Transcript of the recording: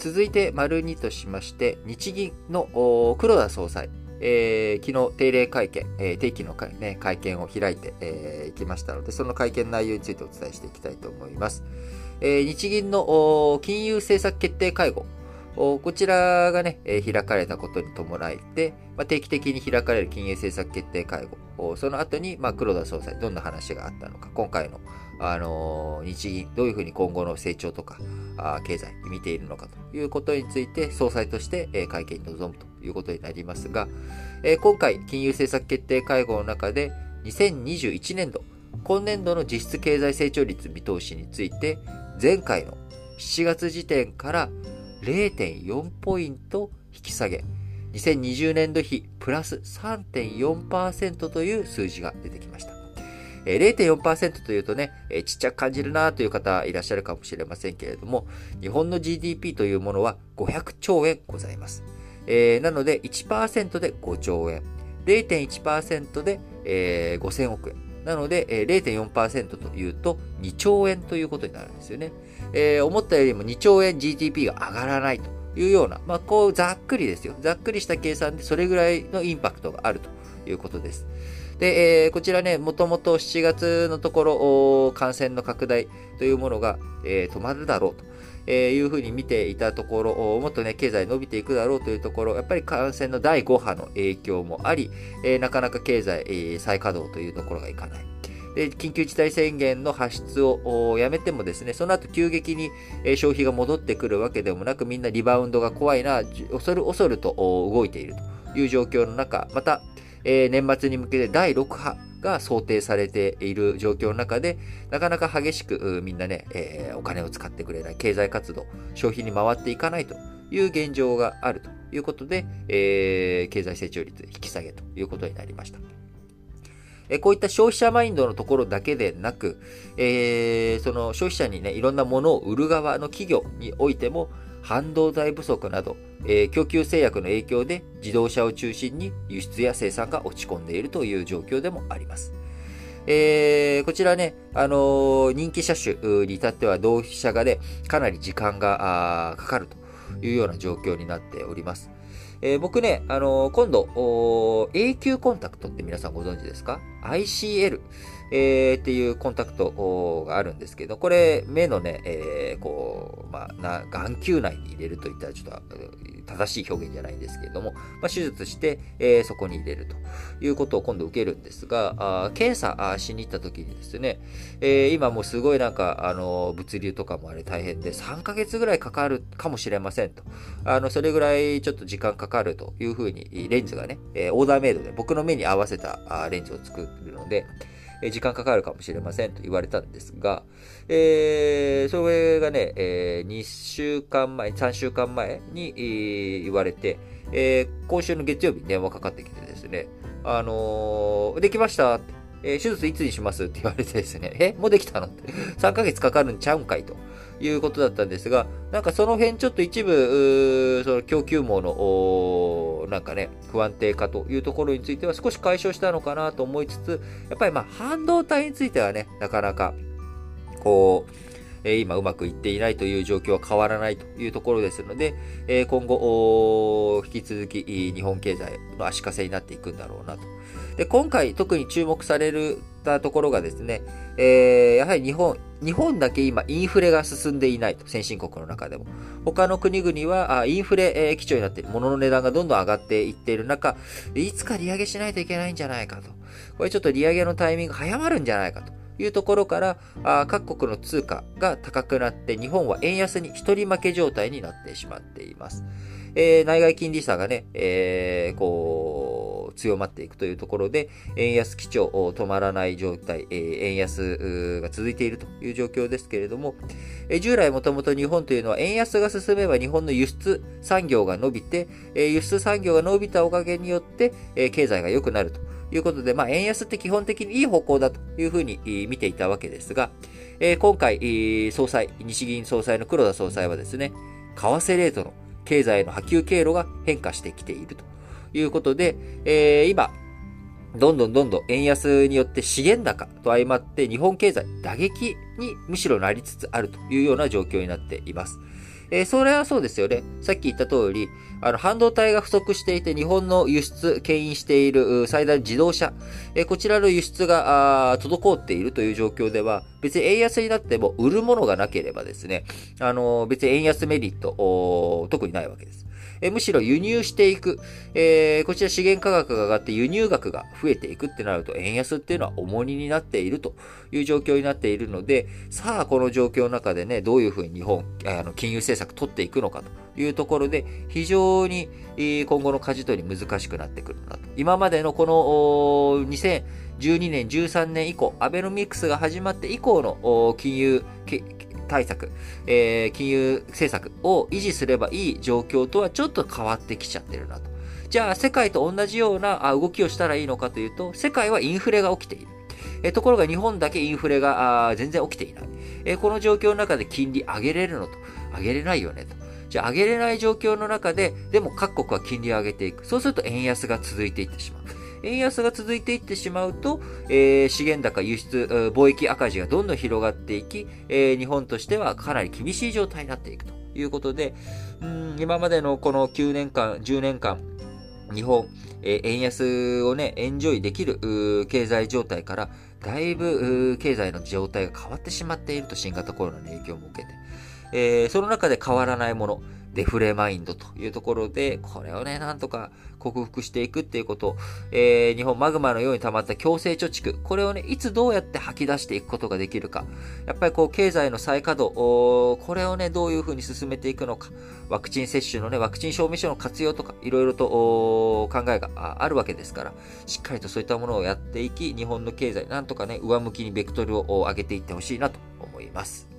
続いて、丸2としまして、日銀の黒田総裁、えー、昨日定例会見、えー、定期の会,、ね、会見を開いてい、えー、きましたので、その会見内容についてお伝えしていきたいと思います。えー、日銀の金融政策決定会合、こちらがね、開かれたことに伴って、定期的に開かれる金融政策決定会合、その後に、黒田総裁、どんな話があったのか、今回の、あの、日銀、どういうふうに今後の成長とか、経済見ているのかということについて、総裁として、会見に臨むということになりますが、今回、金融政策決定会合の中で、2021年度、今年度の実質経済成長率見通しについて、前回の7月時点から0.4ポイント引き下げ、2020年度比プラス3.4%という数字が出てきました。0.4%というとね、ちっちゃく感じるなという方いらっしゃるかもしれませんけれども、日本の GDP というものは500兆円ございます。えー、なので1%で5兆円、0.1%で、えー、5000億円。なので、えー、0.4%というと2兆円ということになるんですよね。えー、思ったよりも2兆円 GDP が上がらないというような、まあ、こうざっくりですよ。ざっくりした計算でそれぐらいのインパクトがあるということです。で、えー、こちらね、もともと7月のところ、感染の拡大というものが、えー、止まるだろうと。えいうふうに見ていたところ、もっとね、経済伸びていくだろうというところ、やっぱり感染の第5波の影響もあり、えなかなか経済、え再稼働というところがいかない。で、緊急事態宣言の発出をやめてもですね、その後急激に消費が戻ってくるわけでもなく、みんなリバウンドが怖いな、恐る恐ると動いているという状況の中、また、えー、年末に向けて第6波が想定されている状況の中で、なかなか激しくみんなね、えー、お金を使ってくれない、経済活動、消費に回っていかないという現状があるということで、えー、経済成長率引き下げということになりました。えこういった消費者マインドのところだけでなく、えー、その消費者にね、いろんなものを売る側の企業においても、半導体不足など、えー、供給制約の影響で自動車を中心に輸出や生産が落ち込んでいるという状況でもあります。えー、こちらね、あのー、人気車種に至っては同社がね、かなり時間がかかるというような状況になっております。えー、僕ね、あのー、今度、永久コンタクトって皆さんご存知ですか ?ICL、えー、っていうコンタクトがあるんですけど、これ、目のね、えー、こう、まあ、眼球内に入れるといったらちょっと正しい表現じゃないんですけれども、まあ、手術して、えー、そこに入れるということを今度受けるんですが、あ検査しに行った時にですね、えー、今もうすごいなんか、あの、物流とかもあれ大変で、3ヶ月ぐらいかかるかもしれませんと。あの、それぐらいちょっと時間かかるというふうに、レンズがね、えー、オーダーメイドで僕の目に合わせたレンズを作るので、時間かかるかもしれませんと言われたんですが、えー、それがね、えー、2週間前、3週間前に、えー、言われて、えー、今週の月曜日に電話かかってきてですね、あのー、できましたって、えー、手術いつにしますって言われてですね、え、もうできたのって、3ヶ月かかるんちゃうんかいと。いうことだったんですが、なんかその辺ちょっと一部、その供給網の、なんかね、不安定化というところについては少し解消したのかなと思いつつ、やっぱりまあ半導体についてはね、なかなか、こう、今うまくいっていないという状況は変わらないというところですので、今後、引き続き日本経済の足かせになっていくんだろうなと。で、今回特に注目されるたところがですね、えー、やはり日本、日本だけ今インフレが進んでいないと、先進国の中でも。他の国々はあインフレ、えー、基調になっている。物の値段がどんどん上がっていっている中、いつか利上げしないといけないんじゃないかと。これちょっと利上げのタイミング早まるんじゃないかと。いうところから、あ各国の通貨が高くなって、日本は円安に一人負け状態になってしまっています。えー、内外金利差がね、えー、こう、強まっていくというところで、円安基調止まらない状態、円安が続いているという状況ですけれども、従来もともと日本というのは円安が進めば日本の輸出産業が伸びて、輸出産業が伸びたおかげによって、経済が良くなるということで、まあ、円安って基本的にいい方向だというふうに見ていたわけですが、えー、今回、総裁、日銀総裁の黒田総裁はですね、為替レートの経済の波及経路が変化してきていると。いうことで、えー、今、どんどんどんどん円安によって資源高と相まって日本経済打撃にむしろなりつつあるというような状況になっています。えー、それはそうですよね。さっき言った通り、あの、半導体が不足していて、日本の輸出、牽引している最大自動車、えー、こちらの輸出が、あ滞っているという状況では、別に円安になっても売るものがなければですね、あの、別に円安メリット、特にないわけです。えむしろ輸入していく、えー、こちら資源価格が上がって輸入額が増えていくってなると、円安っていうのは重荷になっているという状況になっているので、さあ、この状況の中でね、どういうふうに日本、あの金融政策取っていくのかというところで、非常に今後の舵取り難しくなってくるなと。今までのこの2000 12年、13年以降、アベノミクスが始まって以降の金融対策、えー、金融政策を維持すればいい状況とはちょっと変わってきちゃってるなと。じゃあ、世界と同じような動きをしたらいいのかというと、世界はインフレが起きている。えところが日本だけインフレが全然起きていない。えこの状況の中で金利上げれるのと、上げれないよねと。じゃあ上げれない状況の中で、でも各国は金利を上げていく。そうすると円安が続いていってしまう。円安が続いていってしまうと、えー、資源高、輸出、貿易赤字がどんどん広がっていき、えー、日本としてはかなり厳しい状態になっていくと。いうことで、うん今までのこの9年間、10年間、日本、えー、円安をね、エンジョイできる経済状態から、だいぶ経済の状態が変わってしまっていると新型コロナの影響も受けて、えー、その中で変わらないもの、デフレマインドというところで、これをね、なんとか克服していくっていうこと、えー、日本マグマのように溜まった強制貯蓄、これをね、いつどうやって吐き出していくことができるか。やっぱりこう、経済の再稼働、これをね、どういうふうに進めていくのか。ワクチン接種のね、ワクチン証明書の活用とか、いろいろと考えがあるわけですから、しっかりとそういったものをやっていき、日本の経済、なんとかね、上向きにベクトルを上げていってほしいなと思います。